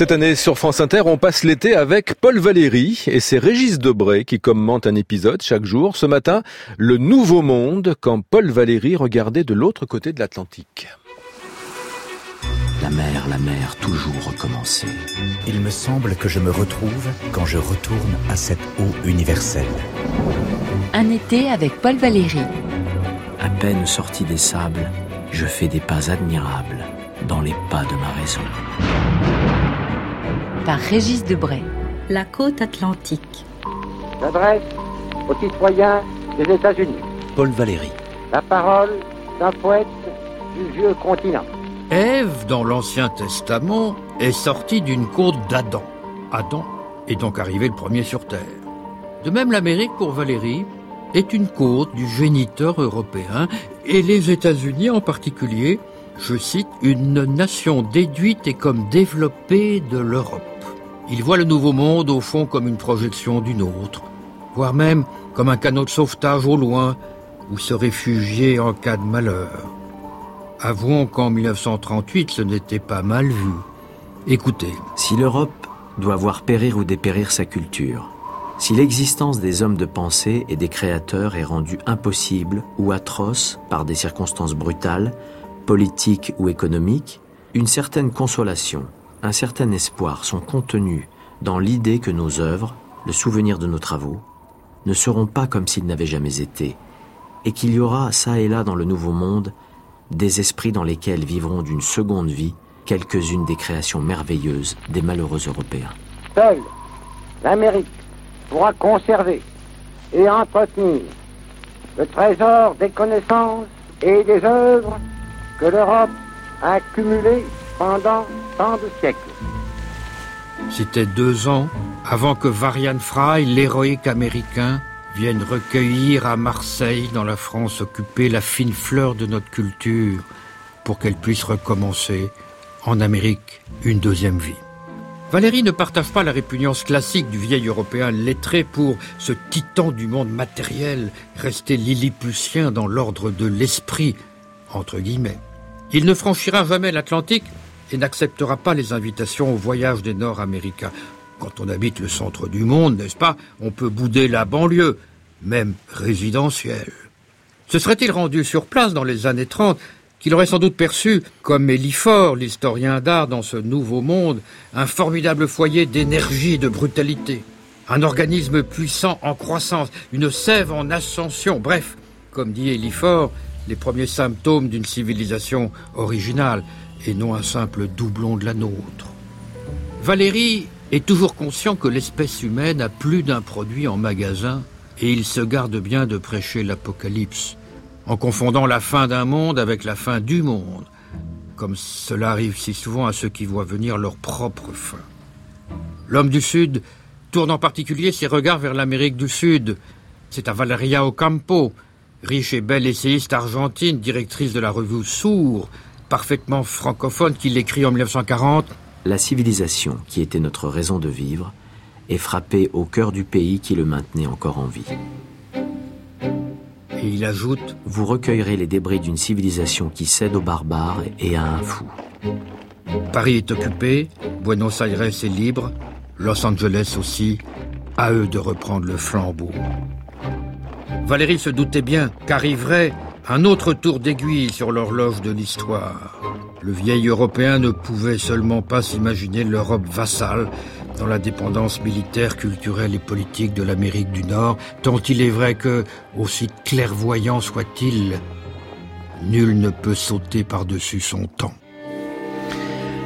Cette année sur France Inter, on passe l'été avec Paul Valéry et c'est Régis Debray qui commente un épisode chaque jour. Ce matin, le Nouveau Monde quand Paul Valéry regardait de l'autre côté de l'Atlantique. La mer, la mer, toujours recommencer. Il me semble que je me retrouve quand je retourne à cette eau universelle. Un été avec Paul Valéry. À peine sorti des sables, je fais des pas admirables dans les pas de ma raison. Par Régis Debray. La côte atlantique. J'adresse aux citoyens des États-Unis Paul Valéry. la parole d'un poète du vieux continent. Ève, dans l'Ancien Testament, est sortie d'une côte d'Adam. Adam est donc arrivé le premier sur Terre. De même, l'Amérique, pour Valérie, est une côte du géniteur européen, et les États-Unis en particulier, je cite, une nation déduite et comme développée de l'Europe. Il voit le Nouveau Monde au fond comme une projection d'une autre, voire même comme un canot de sauvetage au loin, où se réfugier en cas de malheur. Avouons qu'en 1938, ce n'était pas mal vu. Écoutez, Si l'Europe doit voir périr ou dépérir sa culture, si l'existence des hommes de pensée et des créateurs est rendue impossible ou atroce par des circonstances brutales, politiques ou économiques, une certaine consolation, un certain espoir sont contenus dans l'idée que nos œuvres, le souvenir de nos travaux, ne seront pas comme s'ils n'avaient jamais été, et qu'il y aura, ça et là dans le Nouveau Monde, des esprits dans lesquels vivront d'une seconde vie quelques-unes des créations merveilleuses des malheureux Européens. Seule l'Amérique pourra conserver et entretenir le trésor des connaissances et des œuvres que l'Europe a accumulées pendant de. C'était deux ans avant que Varian Fry, l'héroïque américain, vienne recueillir à Marseille, dans la France occupée, la fine fleur de notre culture pour qu'elle puisse recommencer en Amérique une deuxième vie. Valérie ne partage pas la répugnance classique du vieil Européen lettré pour ce titan du monde matériel, resté lilliputien dans l'ordre de l'esprit, entre guillemets. Il ne franchira jamais l'Atlantique et n'acceptera pas les invitations au voyage des Nord-Américains. Quand on habite le centre du monde, n'est-ce pas, on peut bouder la banlieue, même résidentielle. Se serait-il rendu sur place dans les années 30 qu'il aurait sans doute perçu, comme Élifort, l'historien d'art dans ce nouveau monde, un formidable foyer d'énergie et de brutalité, un organisme puissant en croissance, une sève en ascension, bref, comme dit Élifort, les premiers symptômes d'une civilisation originale et non un simple doublon de la nôtre. Valérie est toujours conscient que l'espèce humaine a plus d'un produit en magasin et il se garde bien de prêcher l'apocalypse en confondant la fin d'un monde avec la fin du monde, comme cela arrive si souvent à ceux qui voient venir leur propre fin. L'homme du Sud tourne en particulier ses regards vers l'Amérique du Sud. C'est à Valeria Ocampo, riche et belle essayiste argentine, directrice de la revue Sourd, parfaitement francophone, qu'il écrit en 1940 La civilisation, qui était notre raison de vivre, est frappée au cœur du pays qui le maintenait encore en vie. et il ajoute Vous recueillerez les débris d'une civilisation qui cède aux barbares et à un fou. Paris est occupé, Buenos Aires est libre, Los Angeles aussi, à eux de reprendre le flambeau. Valérie se doutait bien qu'arriverait un autre tour d'aiguille sur l'horloge de l'histoire. Le vieil Européen ne pouvait seulement pas s'imaginer l'Europe vassale dans la dépendance militaire, culturelle et politique de l'Amérique du Nord, tant il est vrai que, aussi clairvoyant soit-il, nul ne peut sauter par-dessus son temps.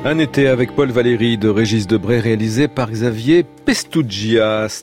Un été avec Paul Valéry de Régis Debray réalisé par Xavier Pestugia.